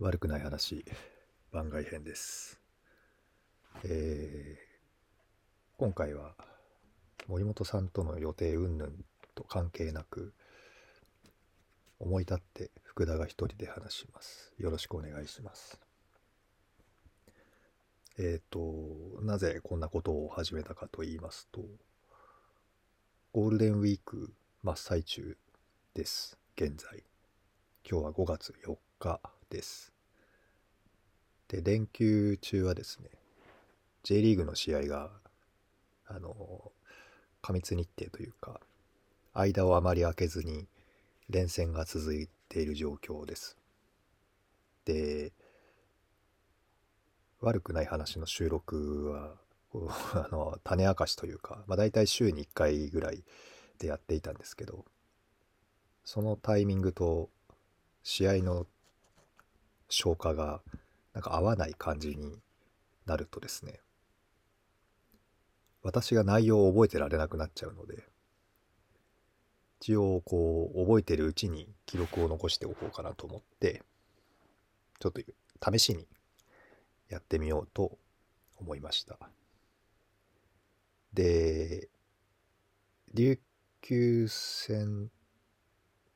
悪くない話番外編です。えー今回は森本さんとの予定云々と関係なく思い立って福田が一人で話します。よろしくお願いします。えっ、と、なぜこんなことを始めたかと言いますと、ゴールデンウィーク真っ最中です。現在。今日は5月4日です。で、連休中はですね、J リーグの試合が、あの、過密日程というか、間をあまり空けずに連戦が続いている状況です。で、悪くない話の収録は、あの、種明かしというか、まあ大体週に1回ぐらいでやっていたんですけど、そのタイミングと試合の消化がなんか合わない感じになるとですね私が内容を覚えてられなくなっちゃうので一応こう覚えてるうちに記録を残しておこうかなと思ってちょっと試しにやってみようと思いました。で琉球戦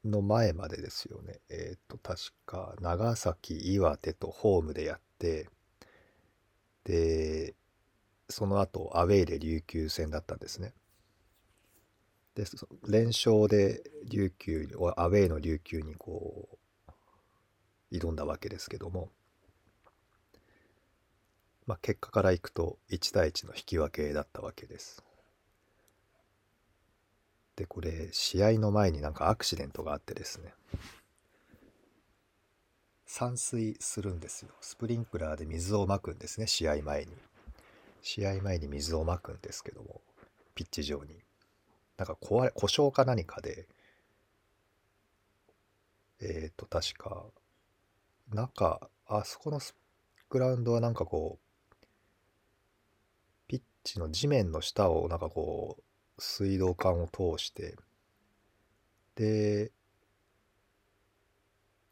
の前までですよね。えっ、と、確か、長崎、岩手とホームでやって、で、その後、アウェーで琉球戦だったんですね。で、連勝で琉球、アウェーの琉球にこう、挑んだわけですけども、まあ、結果からいくと、1対1の引き分けだったわけです。で、これ、試合の前になんかアクシデントがあってですね、散水するんですよ。スプリンクラーで水をまくんですね、試合前に。試合前に水をまくんですけども、ピッチ上に。なんか壊れ、故障か何かで、えっ、と、確か、中、あそこのグラウンドはなんかこう、ピッチの地面の下をなんかこう、水道管を通してで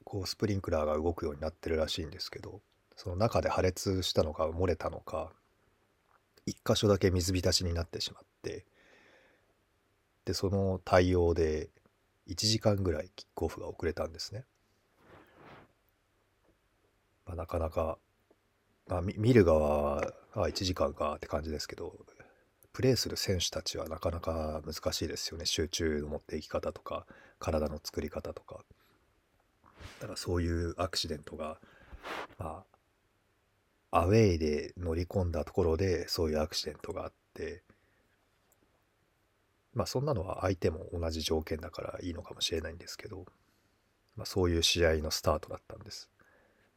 こうスプリンクラーが動くようになってるらしいんですけどその中で破裂したのか漏れたのか一箇所だけ水浸しになってしまってでその対応で1時間ぐらいキックオフが遅れたんですね、まあ、なかなか、まあ、見見る側はあ1時間かって感じですけどプレーする選手たちはなかなか難しいですよね。集中の持っていき方とか体の作り方とか。だからそういうアクシデントがまあアウェイで乗り込んだところでそういうアクシデントがあってまあそんなのは相手も同じ条件だからいいのかもしれないんですけど、まあ、そういう試合のスタートだったんです。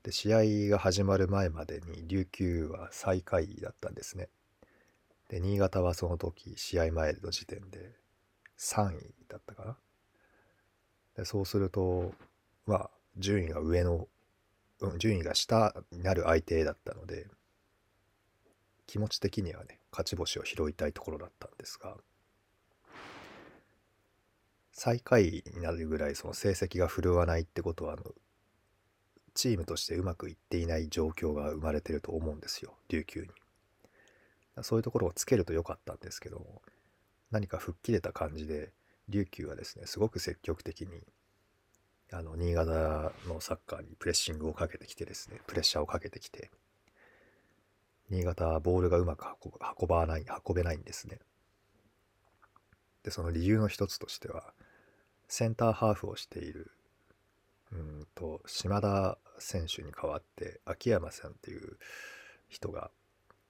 で試合が始まる前までに琉球は最下位だったんですね。で、新潟はその時、試合前の時点で3位だったかな。でそうすると、まあ、順位が上の、うん、順位が下になる相手だったので、気持ち的にはね、勝ち星を拾いたいところだったんですが、最下位になるぐらいその成績が振るわないってことは、チームとしてうまくいっていない状況が生まれてると思うんですよ、琉球に。そういうところをつけると良かったんですけども、何か吹っ切れた感じで、琉球はですね、すごく積極的に、あの、新潟のサッカーにプレッシングをかけてきてですね、プレッシャーをかけてきて、新潟はボールがうまく運ばない、運べないんですね。で、その理由の一つとしては、センターハーフをしている、うんと、島田選手に代わって、秋山さんっていう人が、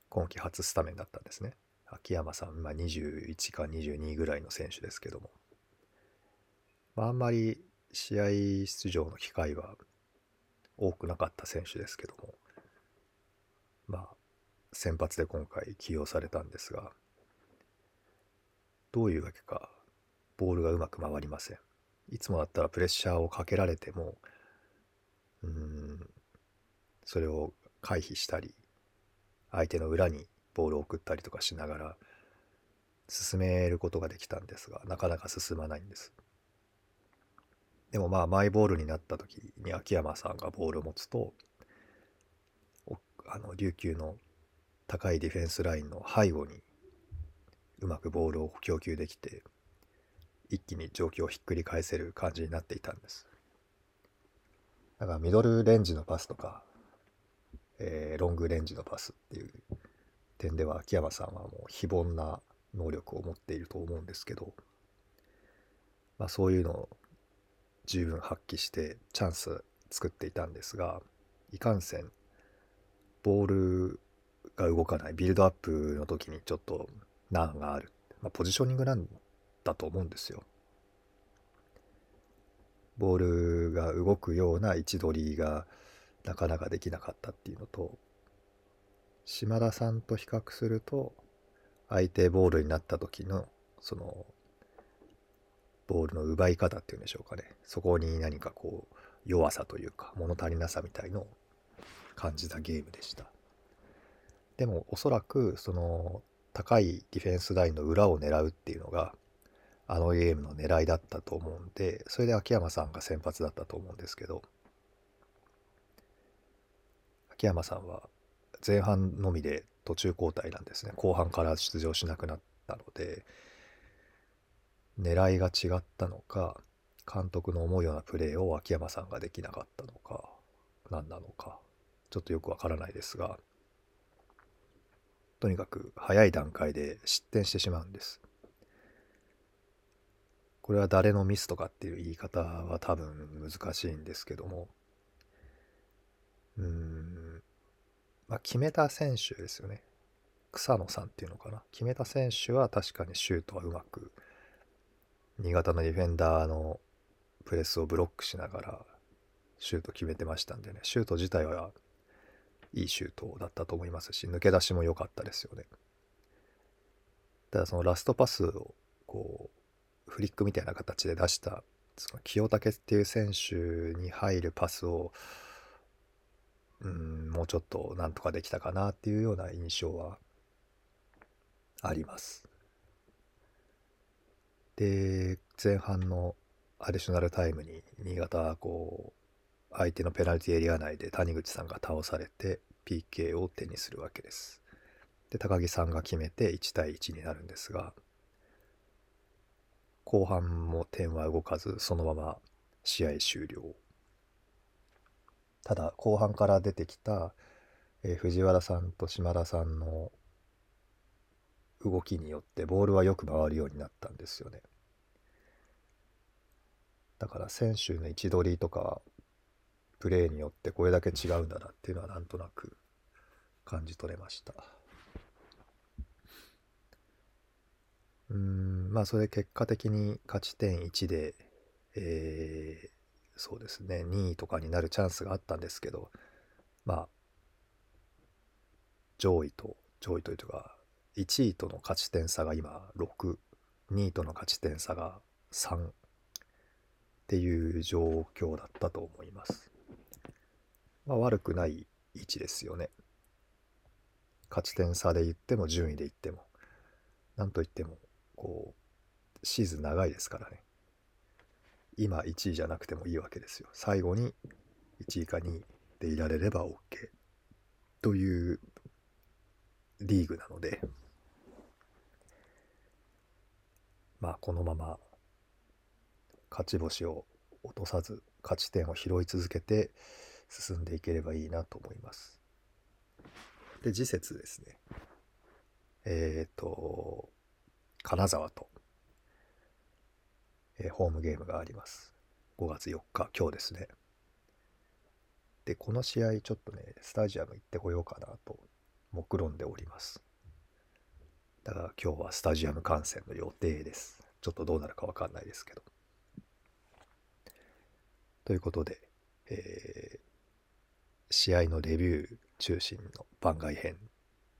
今季初スタメンだったんですね。秋山さん、まあ、21か22ぐらいの選手ですけども、まあ、あんまり試合出場の機会は多くなかった選手ですけども、まあ、先発で今回起用されたんですが、どういうわけか、ボールがうまく回りません。いつもだったらプレッシャーをかけられても、うん、それを回避したり、相手の裏にボールを送ったりとかしながら進めることができたんですがなかなか進まないんです。でもまあマイボールになった時に秋山さんがボールを持つとあの琉球の高いディフェンスラインの背後にうまくボールを供給できて一気に状況をひっくり返せる感じになっていたんです。だからミドルレンジのパスとか、えー、ロングレンジのパスっていう点では秋山さんはもう非凡な能力を持っていると思うんですけど、まあ、そういうのを十分発揮してチャンス作っていたんですがいかんせんボールが動かないビルドアップの時にちょっと難がある、まあ、ポジショニングなんだと思うんですよ。ボールが動くような位置取りがなかなかできなかったっていうのと島田さんと比較すると相手ボールになった時のそのボールの奪い方っていうんでしょうかね。そこに何かこう弱さというか物足りなさみたいのを感じたゲームでした。でもおそらくその高いディフェンスラインの裏を狙うっていうのがあのゲームの狙いだったと思うんでそれで秋山さんが先発だったと思うんですけど秋山さんは前半のみで途中交代なんですね。後半から出場しなくなったので狙いが違ったのか監督の思うようなプレーを秋山さんができなかったのか何なのかちょっとよくわからないですがとにかく早い段階で失点してしまうんです。これは誰のミスとかっていう言い方は多分難しいんですけどもうんまあ決めた選手ですよね。草野さんっていうのかな。決めた選手は確かにシュートはうまく新潟のディフェンダーのプレスをブロックしながらシュート決めてましたんでね。シュート自体はいいシュートだったと思いますし抜け出しも良かったですよね。ただそのラストパスをこうフリックみたいな形で出したその清武っていう選手に入るパスをうんもうちょっとなんとかできたかなっていうような印象はありますで前半のアディショナルタイムに新潟はこう相手のペナルティエリア内で谷口さんが倒されて PK を手にするわけです。で高木さんが決めて1対1になるんですが後半も点は動かずそのまま試合終了。ただ後半から出てきた、えー、藤原さんと島田さんの動きによってボールはよく回るようになったんですよね。だから選手の位置取りとかプレーによってこれだけ違うんだなっていうのはなんとなく感じ取れました。うんまあそれ結果的に勝ち点1で、えー、そうですね。2位とかになるチャンスがあったんですけどまあ上位と上位というか1位との勝ち点差が今62位との勝ち点差が3っていう状況だったと思います。まあ、悪くない位置ですよね。勝ち点差で言っても順位で言っても。何と言ってもこうシーズン長いですからね。今1位じゃなくてもいいわけですよ。最後に1位か2位でいられれば OK というリーグなので。まあこのまま勝ち星を落とさず勝ち点を拾い続けて進んでいければいいなと思います。で次節ですね。えっ、ー、と金沢と、えー、ホームゲームがあります。5月4日今日ですね。でこの試合ちょっとねスタジアム行ってこようかなと目論んでおります。だから今日はスタジアム観戦の予定です。ちょっとどうなるかわかんないですけど。ということで、えー、試合のレビュー中心の番外編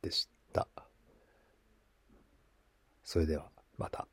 でした。それではまた。